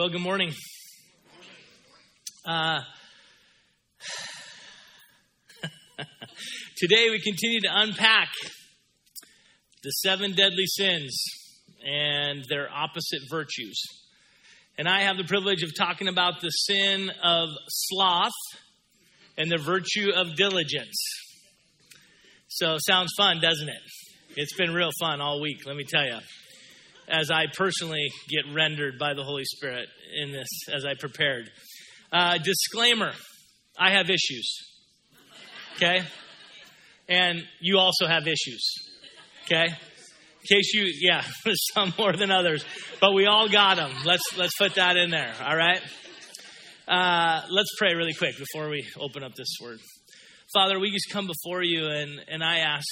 Well, good morning. Uh, today we continue to unpack the seven deadly sins and their opposite virtues. And I have the privilege of talking about the sin of sloth and the virtue of diligence. So, sounds fun, doesn't it? It's been real fun all week, let me tell you as I personally get rendered by the Holy Spirit in this as I prepared. Uh, disclaimer I have issues. Okay? And you also have issues. Okay? In case you, yeah, some more than others, but we all got them. Let's let's put that in there. All right. Uh, let's pray really quick before we open up this word. Father, we just come before you, and and I ask,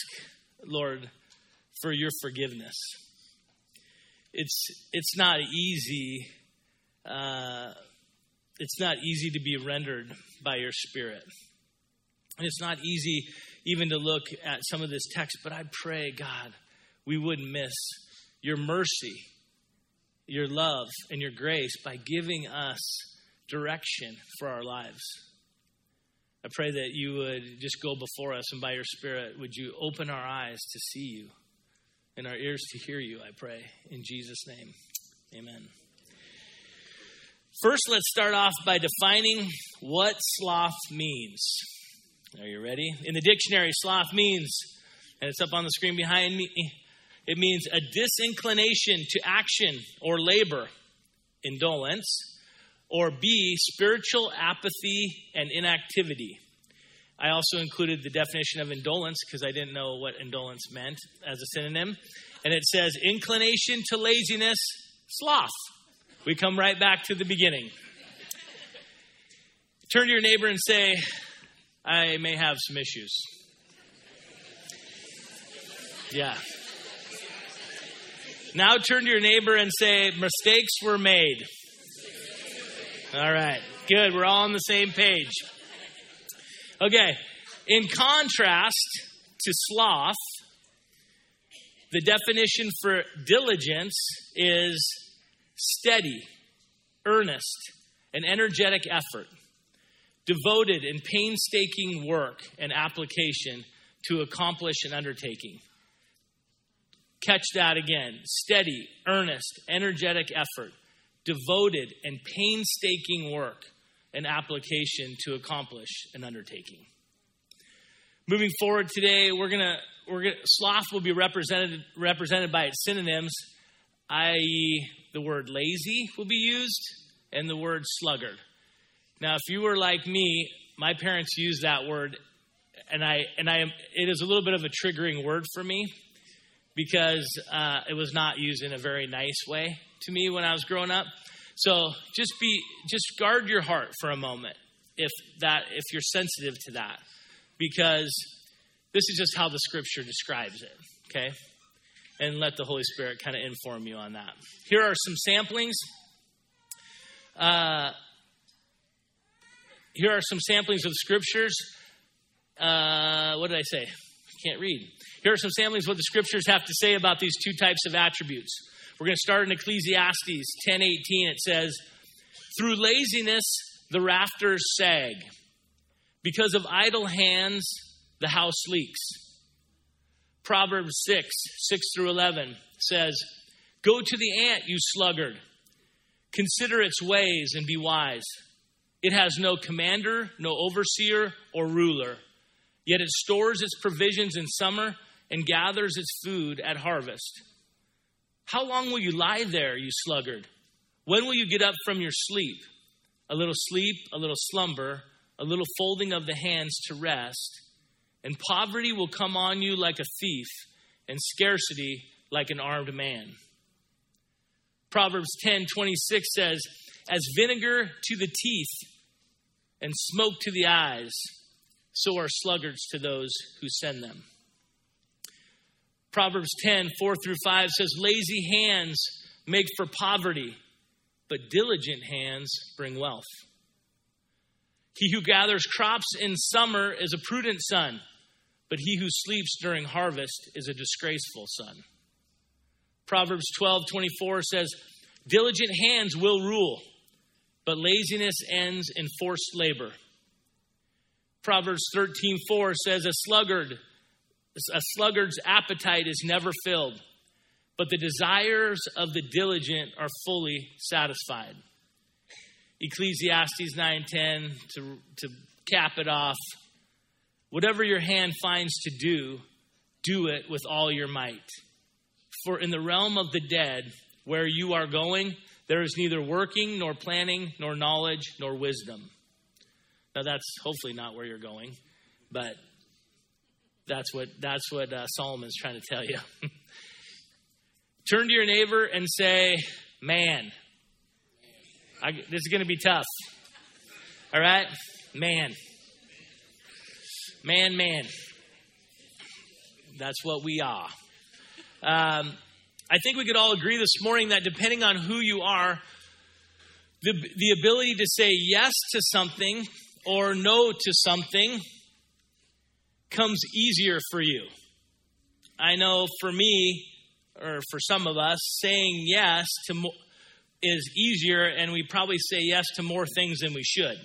Lord, for your forgiveness it's it's not easy. Uh, it's not easy to be rendered by your spirit. And it's not easy even to look at some of this text, but I pray, God, we wouldn't miss your mercy, your love, and your grace by giving us direction for our lives. I pray that you would just go before us, and by your Spirit, would you open our eyes to see you and our ears to hear you, I pray. In Jesus' name, amen. First, let's start off by defining what sloth means. Are you ready? In the dictionary, sloth means, and it's up on the screen behind me, it means a disinclination to action or labor, indolence, or B, spiritual apathy and inactivity. I also included the definition of indolence because I didn't know what indolence meant as a synonym. And it says inclination to laziness, sloth. We come right back to the beginning. Turn to your neighbor and say, I may have some issues. Yeah. Now turn to your neighbor and say, mistakes were made. All right, good. We're all on the same page. Okay, in contrast to sloth, the definition for diligence is steady, earnest, an energetic effort, devoted and painstaking work and application to accomplish an undertaking. Catch that again steady, earnest, energetic effort, devoted and painstaking work an application to accomplish an undertaking. Moving forward today, we're gonna we're gonna sloth will be represented represented by its synonyms, i.e., the word lazy will be used and the word sluggard. Now, if you were like me, my parents used that word, and I and I it is a little bit of a triggering word for me because uh, it was not used in a very nice way to me when I was growing up. So just be just guard your heart for a moment if that if you're sensitive to that because this is just how the scripture describes it, okay? And let the Holy Spirit kind of inform you on that. Here are some samplings. Uh, here are some samplings of scriptures. Uh, what did I say? I can't read. Here are some samplings of what the scriptures have to say about these two types of attributes. We're going to start in Ecclesiastes 10:18. It says, "Through laziness the rafters sag. Because of idle hands the house leaks." Proverbs 6, 6 through 11 says, Go to the ant, you sluggard. Consider its ways and be wise. It has no commander, no overseer, or ruler. Yet it stores its provisions in summer and gathers its food at harvest. How long will you lie there, you sluggard? When will you get up from your sleep? A little sleep, a little slumber, a little folding of the hands to rest, and poverty will come on you like a thief, and scarcity like an armed man. Proverbs 10 26 says, As vinegar to the teeth and smoke to the eyes, so are sluggards to those who send them. Proverbs 10, 4 through 5 says, Lazy hands make for poverty, but diligent hands bring wealth. He who gathers crops in summer is a prudent son, but he who sleeps during harvest is a disgraceful son. Proverbs 12, 24 says, Diligent hands will rule, but laziness ends in forced labor. Proverbs 13:4 says a sluggard a sluggard's appetite is never filled, but the desires of the diligent are fully satisfied. Ecclesiastes 9:10 to to cap it off. Whatever your hand finds to do, do it with all your might. For in the realm of the dead, where you are going, there is neither working, nor planning, nor knowledge, nor wisdom. Now, that's hopefully not where you're going, but that's what, that's what uh, Solomon's trying to tell you. Turn to your neighbor and say, Man, I, this is going to be tough. All right? Man. Man, man. That's what we are. Um, I think we could all agree this morning that depending on who you are, the, the ability to say yes to something or no to something comes easier for you. I know for me, or for some of us, saying yes to mo- is easier, and we probably say yes to more things than we should.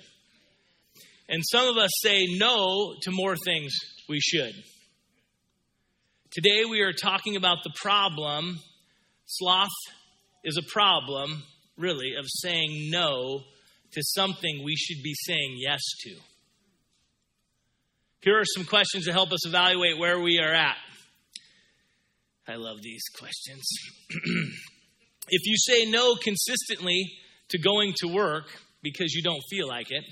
And some of us say no to more things we should. Today we are talking about the problem. Sloth is a problem, really, of saying no to something we should be saying yes to. Here are some questions to help us evaluate where we are at. I love these questions. if you say no consistently to going to work because you don't feel like it,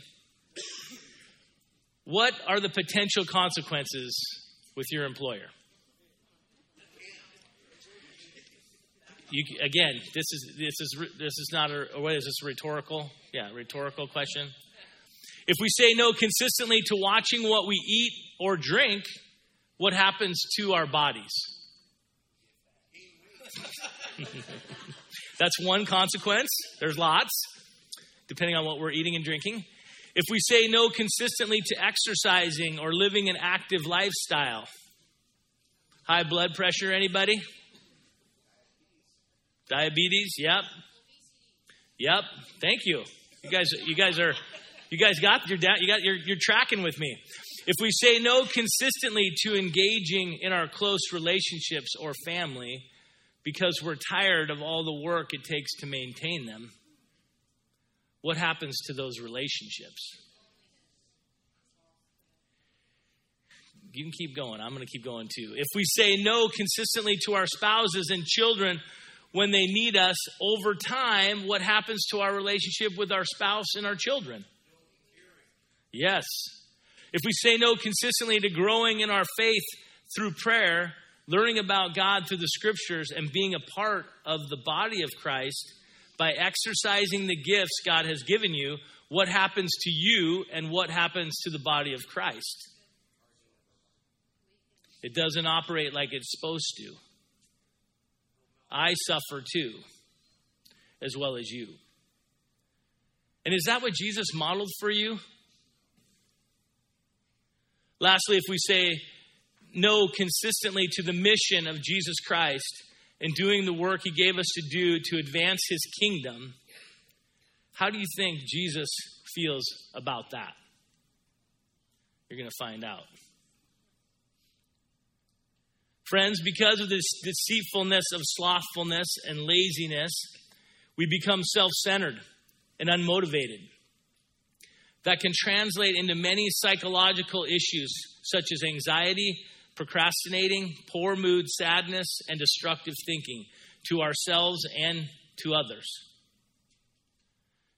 what are the potential consequences with your employer? You, again, this is this is this is not a what is this rhetorical? Yeah, rhetorical question. If we say no consistently to watching what we eat or drink, what happens to our bodies? That's one consequence. There's lots, depending on what we're eating and drinking. If we say no consistently to exercising or living an active lifestyle, high blood pressure, anybody? Diabetes, yep. Yep. Thank you. You guys, you guys are, you guys got your you got you're, you're tracking with me. If we say no consistently to engaging in our close relationships or family because we're tired of all the work it takes to maintain them, what happens to those relationships? You can keep going. I'm going to keep going too. If we say no consistently to our spouses and children when they need us over time, what happens to our relationship with our spouse and our children? Yes. If we say no consistently to growing in our faith through prayer, learning about God through the scriptures, and being a part of the body of Christ by exercising the gifts God has given you, what happens to you and what happens to the body of Christ? It doesn't operate like it's supposed to. I suffer too, as well as you. And is that what Jesus modeled for you? Lastly, if we say no consistently to the mission of Jesus Christ and doing the work he gave us to do to advance his kingdom, how do you think Jesus feels about that? You're going to find out. Friends, because of this deceitfulness of slothfulness and laziness, we become self centered and unmotivated. That can translate into many psychological issues such as anxiety, procrastinating, poor mood, sadness, and destructive thinking to ourselves and to others.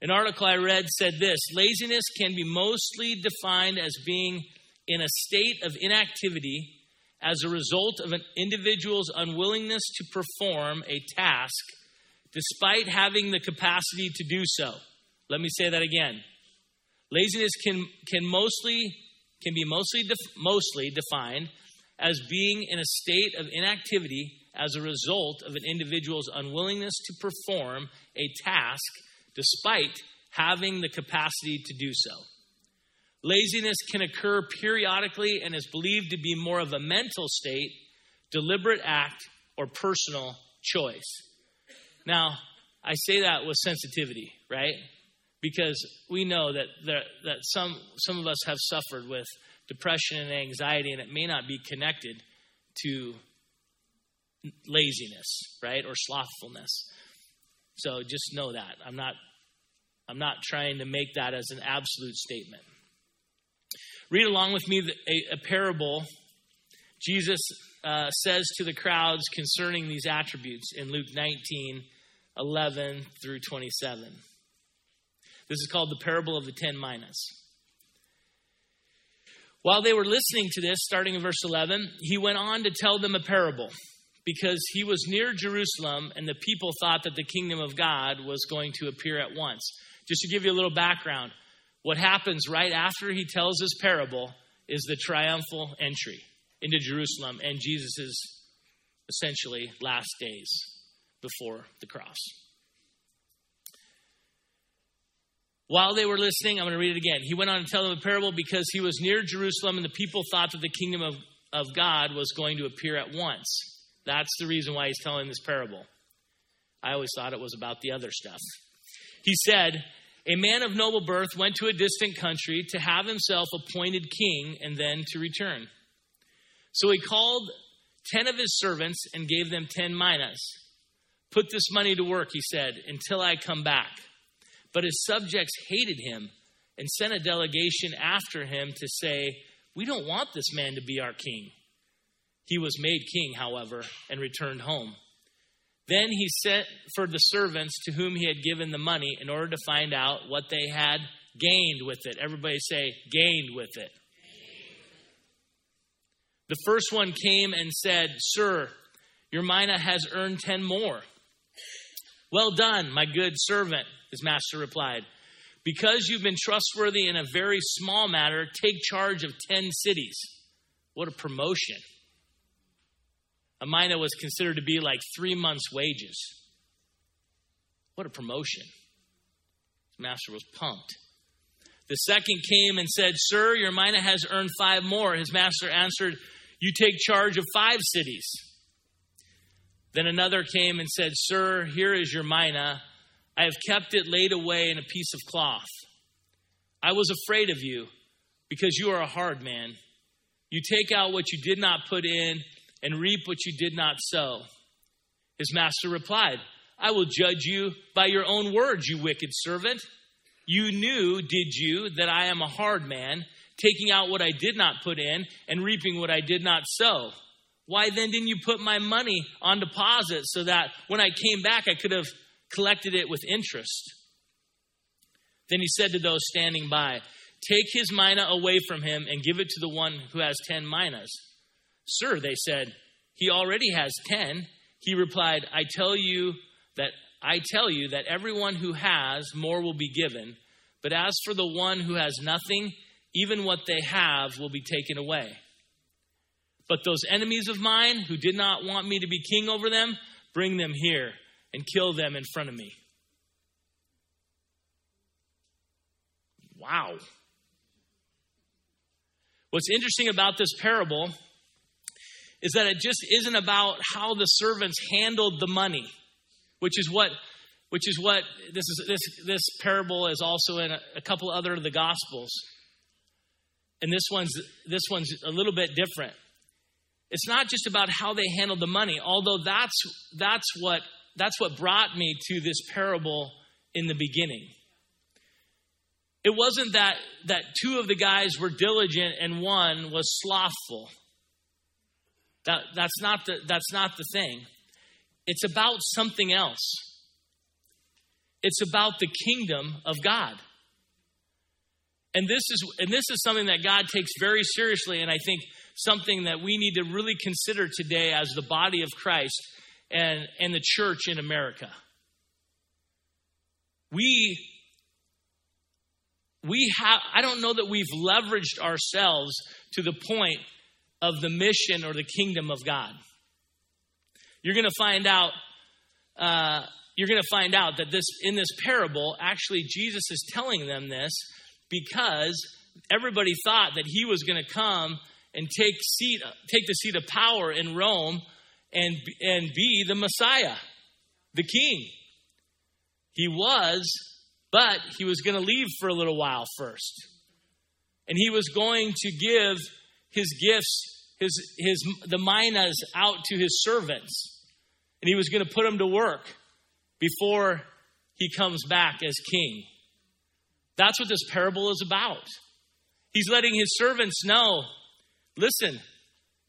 An article I read said this laziness can be mostly defined as being in a state of inactivity as a result of an individual's unwillingness to perform a task despite having the capacity to do so. Let me say that again. Laziness can, can mostly can be mostly def, mostly defined as being in a state of inactivity as a result of an individual's unwillingness to perform a task despite having the capacity to do so. Laziness can occur periodically and is believed to be more of a mental state, deliberate act, or personal choice. Now, I say that with sensitivity, right? Because we know that there, that some some of us have suffered with depression and anxiety, and it may not be connected to laziness, right, or slothfulness. So just know that I'm not I'm not trying to make that as an absolute statement. Read along with me a, a parable Jesus uh, says to the crowds concerning these attributes in Luke 19 11 through 27. This is called the parable of the ten minas. While they were listening to this, starting in verse 11, he went on to tell them a parable because he was near Jerusalem and the people thought that the kingdom of God was going to appear at once. Just to give you a little background, what happens right after he tells his parable is the triumphal entry into Jerusalem and Jesus' essentially last days before the cross. While they were listening, I'm going to read it again. He went on to tell them a parable because he was near Jerusalem and the people thought that the kingdom of, of God was going to appear at once. That's the reason why he's telling this parable. I always thought it was about the other stuff. He said, A man of noble birth went to a distant country to have himself appointed king and then to return. So he called ten of his servants and gave them ten minas. Put this money to work, he said, until I come back. But his subjects hated him and sent a delegation after him to say, We don't want this man to be our king. He was made king, however, and returned home. Then he sent for the servants to whom he had given the money in order to find out what they had gained with it. Everybody say, gained with it. The first one came and said, Sir, your mina has earned ten more. Well done, my good servant, his master replied. Because you've been trustworthy in a very small matter, take charge of ten cities. What a promotion. A mina was considered to be like three months' wages. What a promotion. His master was pumped. The second came and said, Sir, your mina has earned five more. His master answered, You take charge of five cities. Then another came and said, Sir, here is your mina. I have kept it laid away in a piece of cloth. I was afraid of you because you are a hard man. You take out what you did not put in and reap what you did not sow. His master replied, I will judge you by your own words, you wicked servant. You knew, did you, that I am a hard man, taking out what I did not put in and reaping what I did not sow? Why then didn't you put my money on deposit so that when I came back I could have collected it with interest? Then he said to those standing by, Take his mina away from him and give it to the one who has ten minas. Sir, they said, he already has ten. He replied, I tell you that I tell you that everyone who has more will be given, but as for the one who has nothing, even what they have will be taken away. But those enemies of mine who did not want me to be king over them, bring them here and kill them in front of me. Wow. What's interesting about this parable is that it just isn't about how the servants handled the money, which is what which is what this is this this parable is also in a, a couple other of the gospels. And this one's this one's a little bit different. It's not just about how they handled the money, although that's that's what that's what brought me to this parable in the beginning. It wasn't that that two of the guys were diligent and one was slothful. That, that's, not the, that's not the thing. It's about something else. It's about the kingdom of God. And this is and this is something that God takes very seriously and I think something that we need to really consider today as the body of Christ and, and the church in America. We we have I don't know that we've leveraged ourselves to the point of the mission or the kingdom of God. You're going to find out. Uh, you're going to find out that this in this parable, actually, Jesus is telling them this because everybody thought that he was going to come and take seat, take the seat of power in Rome, and and be the Messiah, the King. He was, But he was going to leave for a little while first. And he was going to give his gifts, his, his, the minas out to his servants. And he was going to put them to work before he comes back as king. That's what this parable is about. He's letting his servants know listen,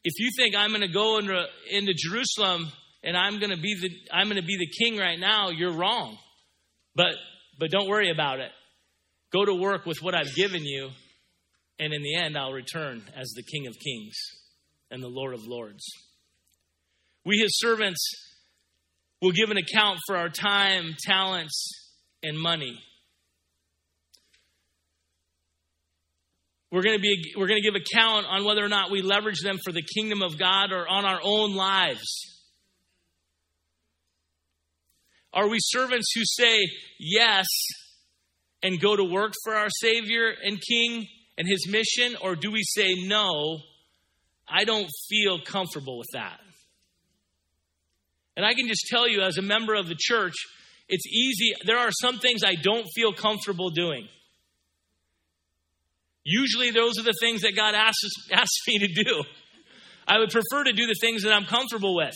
if you think I'm going to go into, into Jerusalem and I'm going to be the I'm going to be the king right now, you're wrong. But but don't worry about it. Go to work with what I've given you, and in the end I'll return as the King of Kings and the Lord of Lords. We his servants will give an account for our time, talents, and money. We're going to be we're going to give account on whether or not we leverage them for the kingdom of God or on our own lives. Are we servants who say yes and go to work for our Savior and King and His mission, or do we say no? I don't feel comfortable with that. And I can just tell you, as a member of the church, it's easy. There are some things I don't feel comfortable doing. Usually, those are the things that God asks, asks me to do. I would prefer to do the things that I'm comfortable with.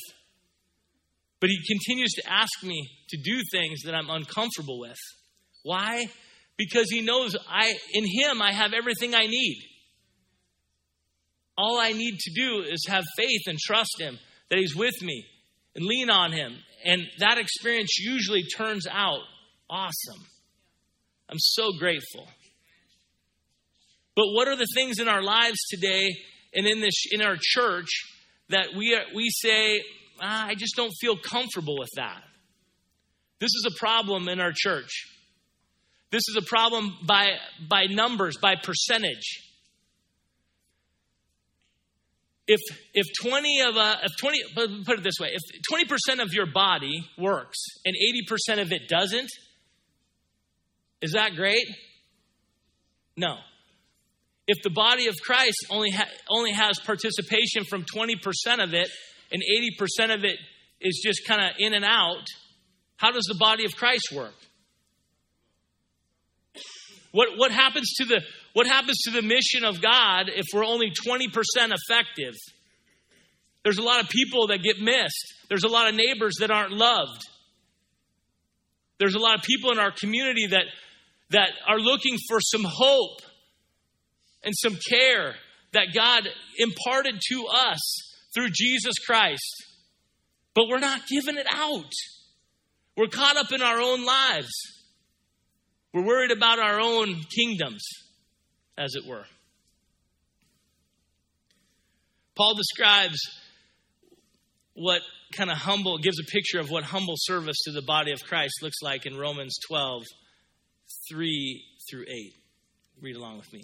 But He continues to ask me to do things that I'm uncomfortable with. Why? Because He knows I, in Him, I have everything I need. All I need to do is have faith and trust Him that He's with me and lean on Him. And that experience usually turns out awesome. I'm so grateful. But what are the things in our lives today and in this in our church that we are, we say, ah, I just don't feel comfortable with that. This is a problem in our church. This is a problem by by numbers, by percentage. If if 20 of a if 20 put it this way, if 20% of your body works and 80% of it doesn't, is that great? No if the body of Christ only, ha- only has participation from 20% of it and 80% of it is just kind of in and out, how does the body of Christ work? What, what, happens to the, what happens to the mission of God if we're only 20% effective? There's a lot of people that get missed. There's a lot of neighbors that aren't loved. There's a lot of people in our community that, that are looking for some hope and some care that God imparted to us through Jesus Christ. But we're not giving it out. We're caught up in our own lives. We're worried about our own kingdoms, as it were. Paul describes what kind of humble, gives a picture of what humble service to the body of Christ looks like in Romans 12, 3 through 8. Read along with me.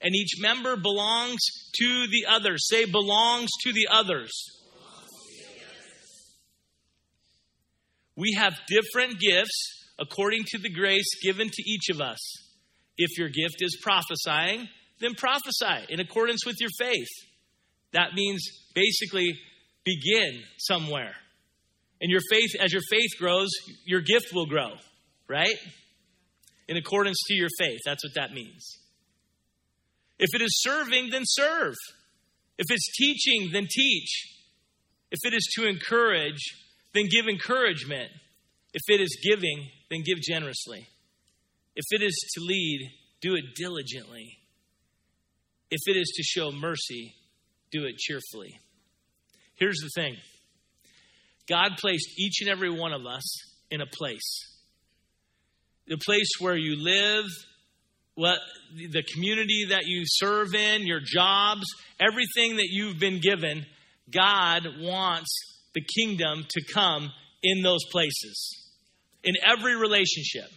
and each member belongs to the others. Say, belongs to the others. We have different gifts according to the grace given to each of us. If your gift is prophesying, then prophesy in accordance with your faith. That means basically begin somewhere. And your faith, as your faith grows, your gift will grow, right? In accordance to your faith. That's what that means. If it is serving, then serve. If it's teaching, then teach. If it is to encourage, then give encouragement. If it is giving, then give generously. If it is to lead, do it diligently. If it is to show mercy, do it cheerfully. Here's the thing God placed each and every one of us in a place. The place where you live, what the community that you serve in, your jobs, everything that you've been given, God wants the kingdom to come in those places, in every relationship.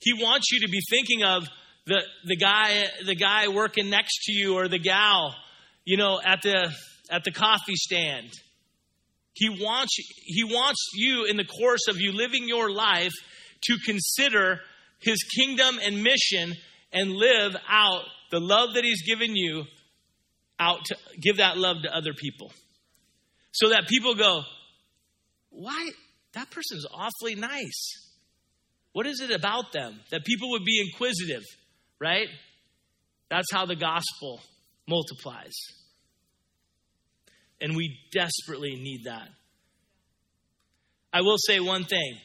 He wants you to be thinking of the, the guy the guy working next to you or the gal, you know, at the at the coffee stand. He wants he wants you in the course of you living your life to consider his kingdom and mission and live out the love that he's given you out to give that love to other people. So that people go, "Why that person's awfully nice." What is it about them that people would be inquisitive, right? That's how the gospel multiplies. And we desperately need that. I will say one thing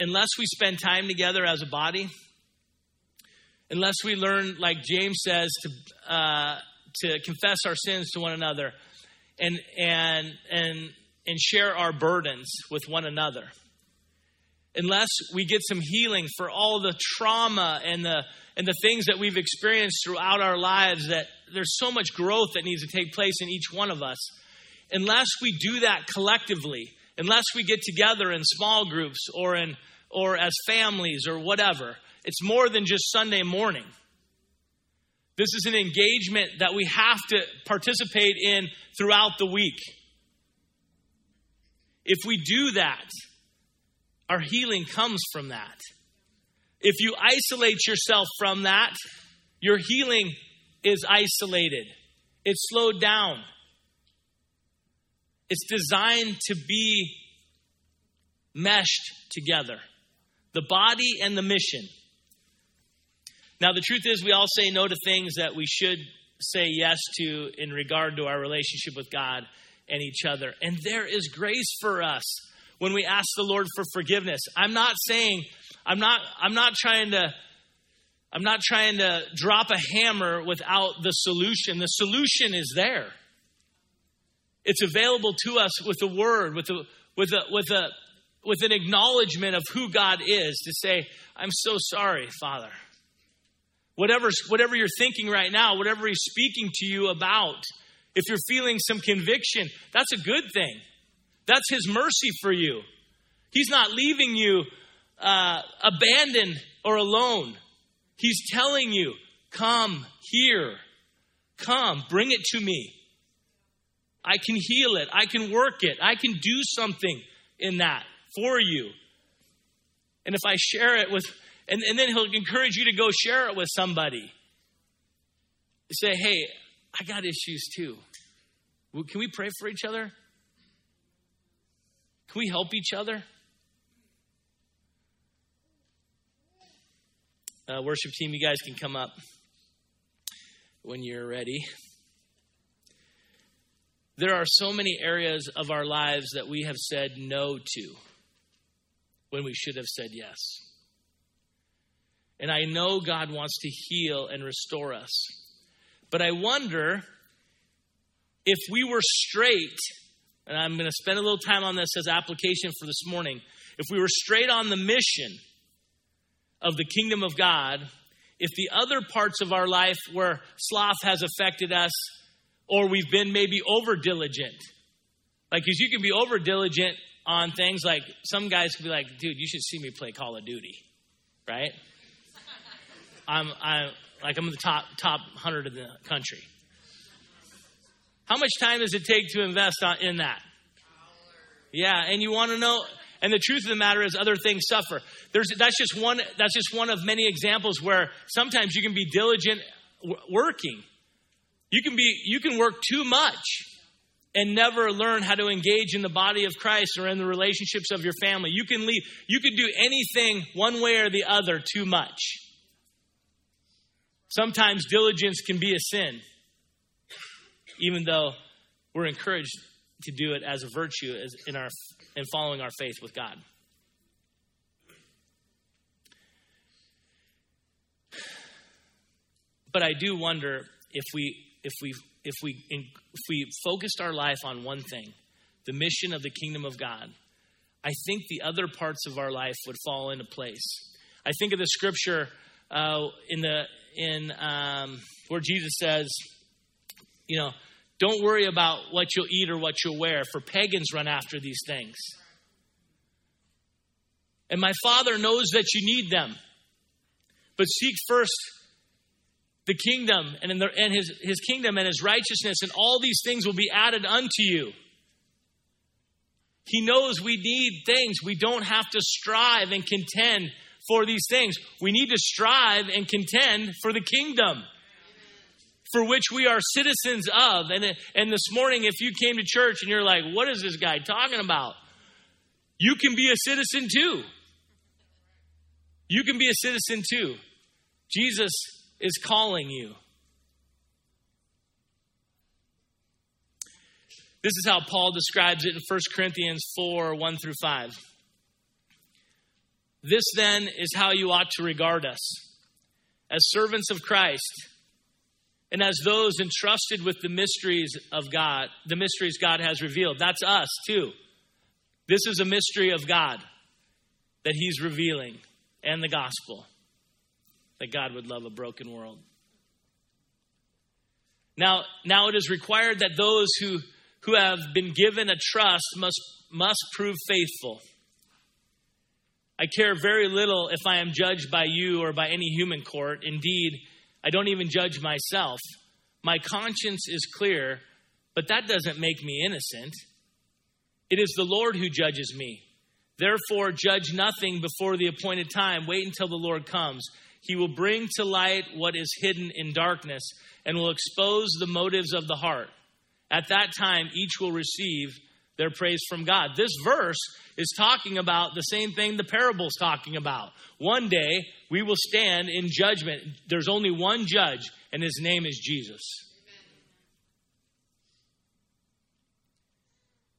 unless we spend time together as a body, unless we learn, like James says, to, uh, to confess our sins to one another and, and, and, and share our burdens with one another. Unless we get some healing for all the trauma and the and the things that we've experienced throughout our lives that there's so much growth that needs to take place in each one of us. Unless we do that collectively unless we get together in small groups or in or as families or whatever it's more than just sunday morning this is an engagement that we have to participate in throughout the week if we do that our healing comes from that. If you isolate yourself from that, your healing is isolated, it's slowed down. It's designed to be meshed together the body and the mission. Now, the truth is, we all say no to things that we should say yes to in regard to our relationship with God and each other. And there is grace for us when we ask the Lord for forgiveness. I'm not saying, I'm not, I'm not trying to, I'm not trying to drop a hammer without the solution. The solution is there. It's available to us with the word, with a, with a, with a, with an acknowledgement of who God is to say, I'm so sorry, Father. Whatever, whatever you're thinking right now, whatever He's speaking to you about, if you're feeling some conviction, that's a good thing. That's His mercy for you. He's not leaving you uh, abandoned or alone. He's telling you, come here. Come, bring it to me. I can heal it. I can work it. I can do something in that for you. And if I share it with, and, and then he'll encourage you to go share it with somebody. Say, hey, I got issues too. Can we pray for each other? Can we help each other? Uh, worship team, you guys can come up when you're ready. There are so many areas of our lives that we have said no to when we should have said yes. And I know God wants to heal and restore us. But I wonder if we were straight and I'm going to spend a little time on this as application for this morning. If we were straight on the mission of the kingdom of God, if the other parts of our life where sloth has affected us, or we've been maybe over diligent, like, because you can be over diligent on things like some guys could be like, dude, you should see me play Call of Duty, right? I'm, I'm like, I'm the top, top 100 in the country. How much time does it take to invest in that? Yeah, and you want to know and the truth of the matter is other things suffer. There's that's just one that's just one of many examples where sometimes you can be diligent working. You can be you can work too much and never learn how to engage in the body of Christ or in the relationships of your family. You can leave you can do anything one way or the other too much. Sometimes diligence can be a sin even though we're encouraged to do it as a virtue in our in following our faith with God. But I do wonder if we if we if we if we focused our life on one thing, the mission of the kingdom of God, I think the other parts of our life would fall into place. I think of the scripture uh, in the in um, where Jesus says, you know, don't worry about what you'll eat or what you'll wear, for pagans run after these things. And my Father knows that you need them. But seek first the kingdom and, in the, and his, his kingdom and his righteousness, and all these things will be added unto you. He knows we need things. We don't have to strive and contend for these things. We need to strive and contend for the kingdom for which we are citizens of. And, and this morning, if you came to church and you're like, what is this guy talking about? You can be a citizen too. You can be a citizen too. Jesus is calling you. This is how Paul describes it in 1 Corinthians 4 1 through 5. This then is how you ought to regard us as servants of Christ and as those entrusted with the mysteries of God, the mysteries God has revealed. That's us too. This is a mystery of God that He's revealing and the gospel that God would love a broken world. Now, now it is required that those who, who have been given a trust must, must prove faithful. I care very little if I am judged by you or by any human court. Indeed, I don't even judge myself. My conscience is clear, but that doesn't make me innocent. It is the Lord who judges me. Therefore, judge nothing before the appointed time. Wait until the Lord comes. He will bring to light what is hidden in darkness and will expose the motives of the heart. At that time, each will receive their praise from God. This verse is talking about the same thing the parable's talking about. One day, we will stand in judgment. There's only one judge, and his name is Jesus.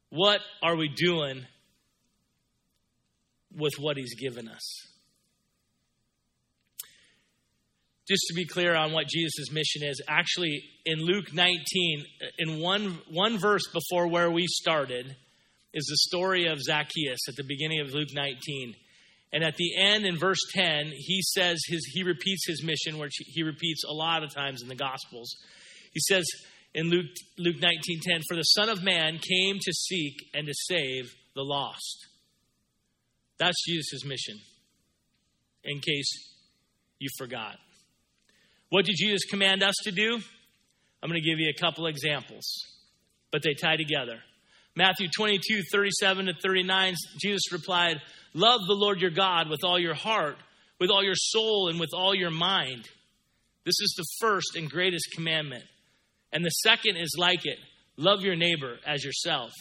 What are we doing with what he's given us? Just to be clear on what Jesus' mission is, actually in Luke 19, uh, in one, one verse before where we started, is the story of Zacchaeus at the beginning of Luke 19. And at the end, in verse 10, he says his he repeats his mission, which he repeats a lot of times in the Gospels. He says in Luke Luke 19:10, "For the Son of Man came to seek and to save the lost." That's Jesus' mission. In case you forgot. What did Jesus command us to do? I'm going to give you a couple examples, but they tie together. Matthew 22, 37 to 39, Jesus replied, Love the Lord your God with all your heart, with all your soul, and with all your mind. This is the first and greatest commandment. And the second is like it love your neighbor as yourself.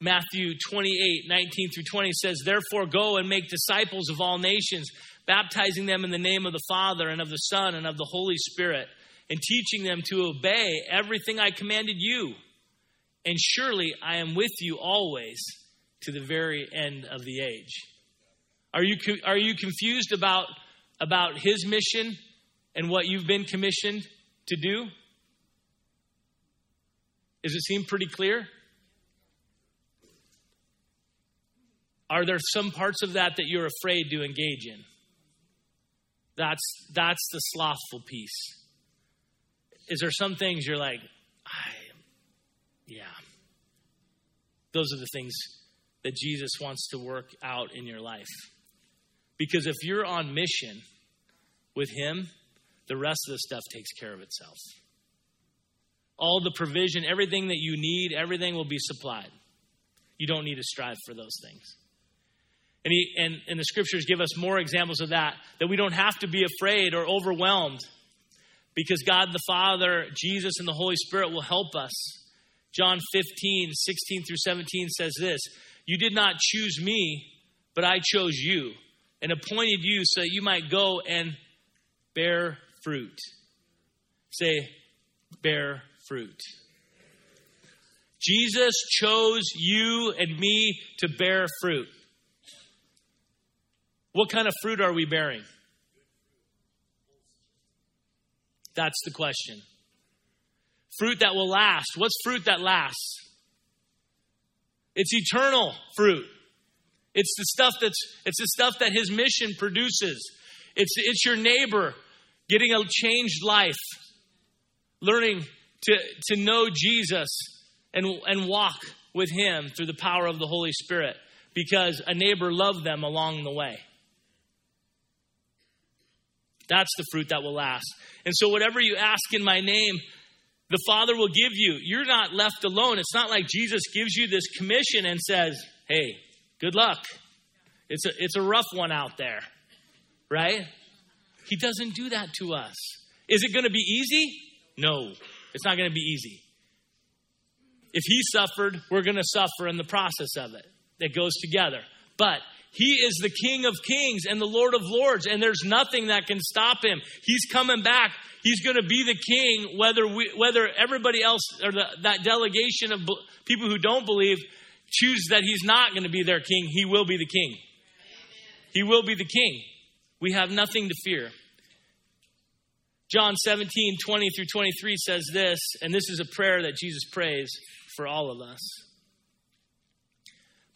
Matthew 28, 19 through 20 says, Therefore go and make disciples of all nations, baptizing them in the name of the Father and of the Son and of the Holy Spirit, and teaching them to obey everything I commanded you. And surely I am with you always to the very end of the age. Are you, are you confused about, about his mission and what you've been commissioned to do? Does it seem pretty clear? Are there some parts of that that you're afraid to engage in? That's that's the slothful piece. Is there some things you're like, I yeah. Those are the things that Jesus wants to work out in your life. Because if you're on mission with him, the rest of the stuff takes care of itself. All the provision, everything that you need, everything will be supplied. You don't need to strive for those things. And, he, and, and the scriptures give us more examples of that, that we don't have to be afraid or overwhelmed because God the Father, Jesus, and the Holy Spirit will help us. John 15, 16 through 17 says this You did not choose me, but I chose you and appointed you so that you might go and bear fruit. Say, bear fruit. Jesus chose you and me to bear fruit. What kind of fruit are we bearing? That's the question. Fruit that will last. What's fruit that lasts? It's eternal fruit. It's the stuff that's it's the stuff that his mission produces. It's it's your neighbor getting a changed life, learning to, to know Jesus and, and walk with him through the power of the Holy Spirit because a neighbor loved them along the way. That's the fruit that will last. And so, whatever you ask in my name, the Father will give you. You're not left alone. It's not like Jesus gives you this commission and says, hey, good luck. It's a, it's a rough one out there, right? He doesn't do that to us. Is it going to be easy? No, it's not going to be easy. If he suffered, we're going to suffer in the process of it. It goes together. But he is the King of Kings and the Lord of Lords, and there's nothing that can stop him. He's coming back. He's going to be the king, whether we, whether everybody else or the, that delegation of people who don't believe choose that he's not going to be their king. He will be the king. He will be the king. We have nothing to fear. John 17, 20 through 23 says this, and this is a prayer that Jesus prays for all of us.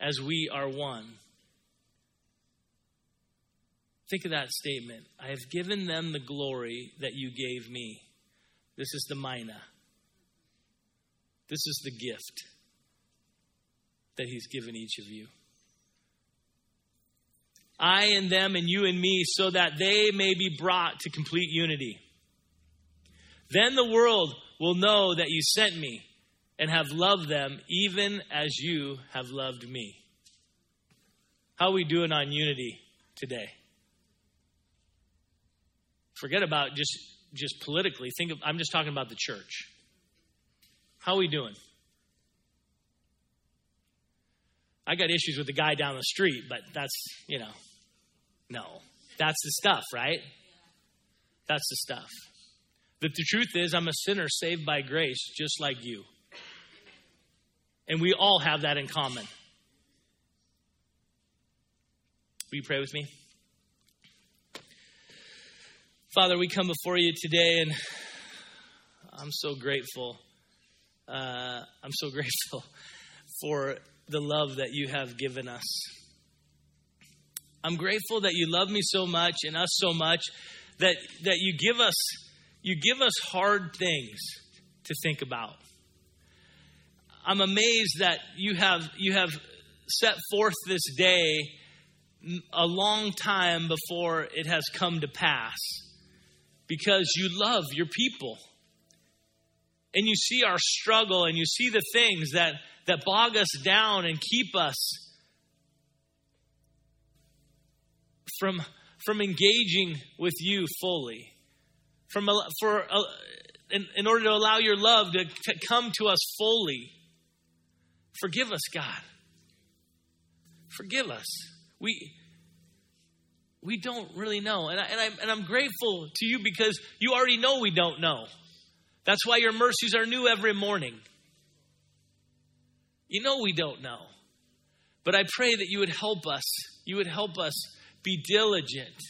as we are one. Think of that statement. I have given them the glory that you gave me. This is the mina. This is the gift that he's given each of you. I and them and you and me, so that they may be brought to complete unity. Then the world will know that you sent me and have loved them even as you have loved me. How are we doing on unity today? Forget about just just politically. Think of, I'm just talking about the church. How are we doing? I got issues with the guy down the street, but that's, you know, no. That's the stuff, right? That's the stuff. But the truth is, I'm a sinner saved by grace, just like you. And we all have that in common. Will you pray with me? Father, we come before you today, and I'm so grateful. Uh, I'm so grateful for the love that you have given us. I'm grateful that you love me so much and us so much that, that you give us you give us hard things to think about. I'm amazed that you have you have set forth this day a long time before it has come to pass because you love your people. And you see our struggle and you see the things that, that bog us down and keep us from, from engaging with you fully. From, for, in, in order to allow your love to, to come to us fully. Forgive us, God. Forgive us. We, we don't really know. And, I, and, I, and I'm grateful to you because you already know we don't know. That's why your mercies are new every morning. You know we don't know. But I pray that you would help us. You would help us be diligent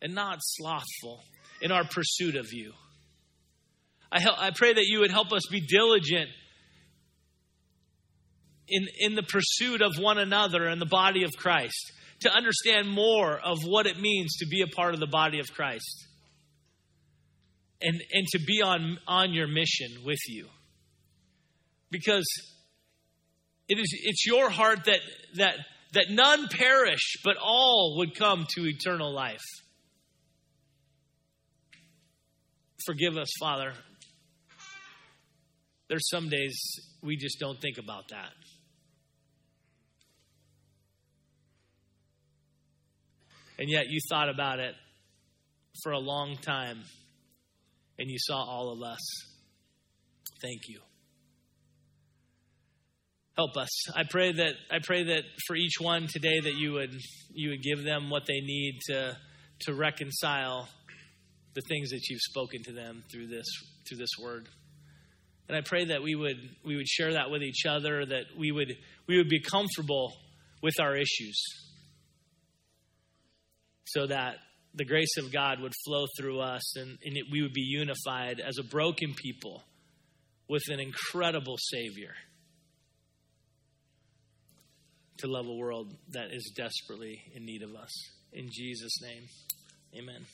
and not slothful in our pursuit of you. I, I pray that you would help us be diligent in, in the pursuit of one another and the body of Christ to understand more of what it means to be a part of the body of Christ and, and to be on, on your mission with you. Because it is it's your heart that that that none perish, but all would come to eternal life. Forgive us, Father. There's some days we just don't think about that. And yet you thought about it for a long time and you saw all of us. Thank you. Help us. I pray that I pray that for each one today that you would you would give them what they need to to reconcile the things that you've spoken to them through this through this word. And I pray that we would we would share that with each other, that we would we would be comfortable with our issues so that the grace of God would flow through us and, and it, we would be unified as a broken people with an incredible Savior to love a world that is desperately in need of us. In Jesus' name, amen.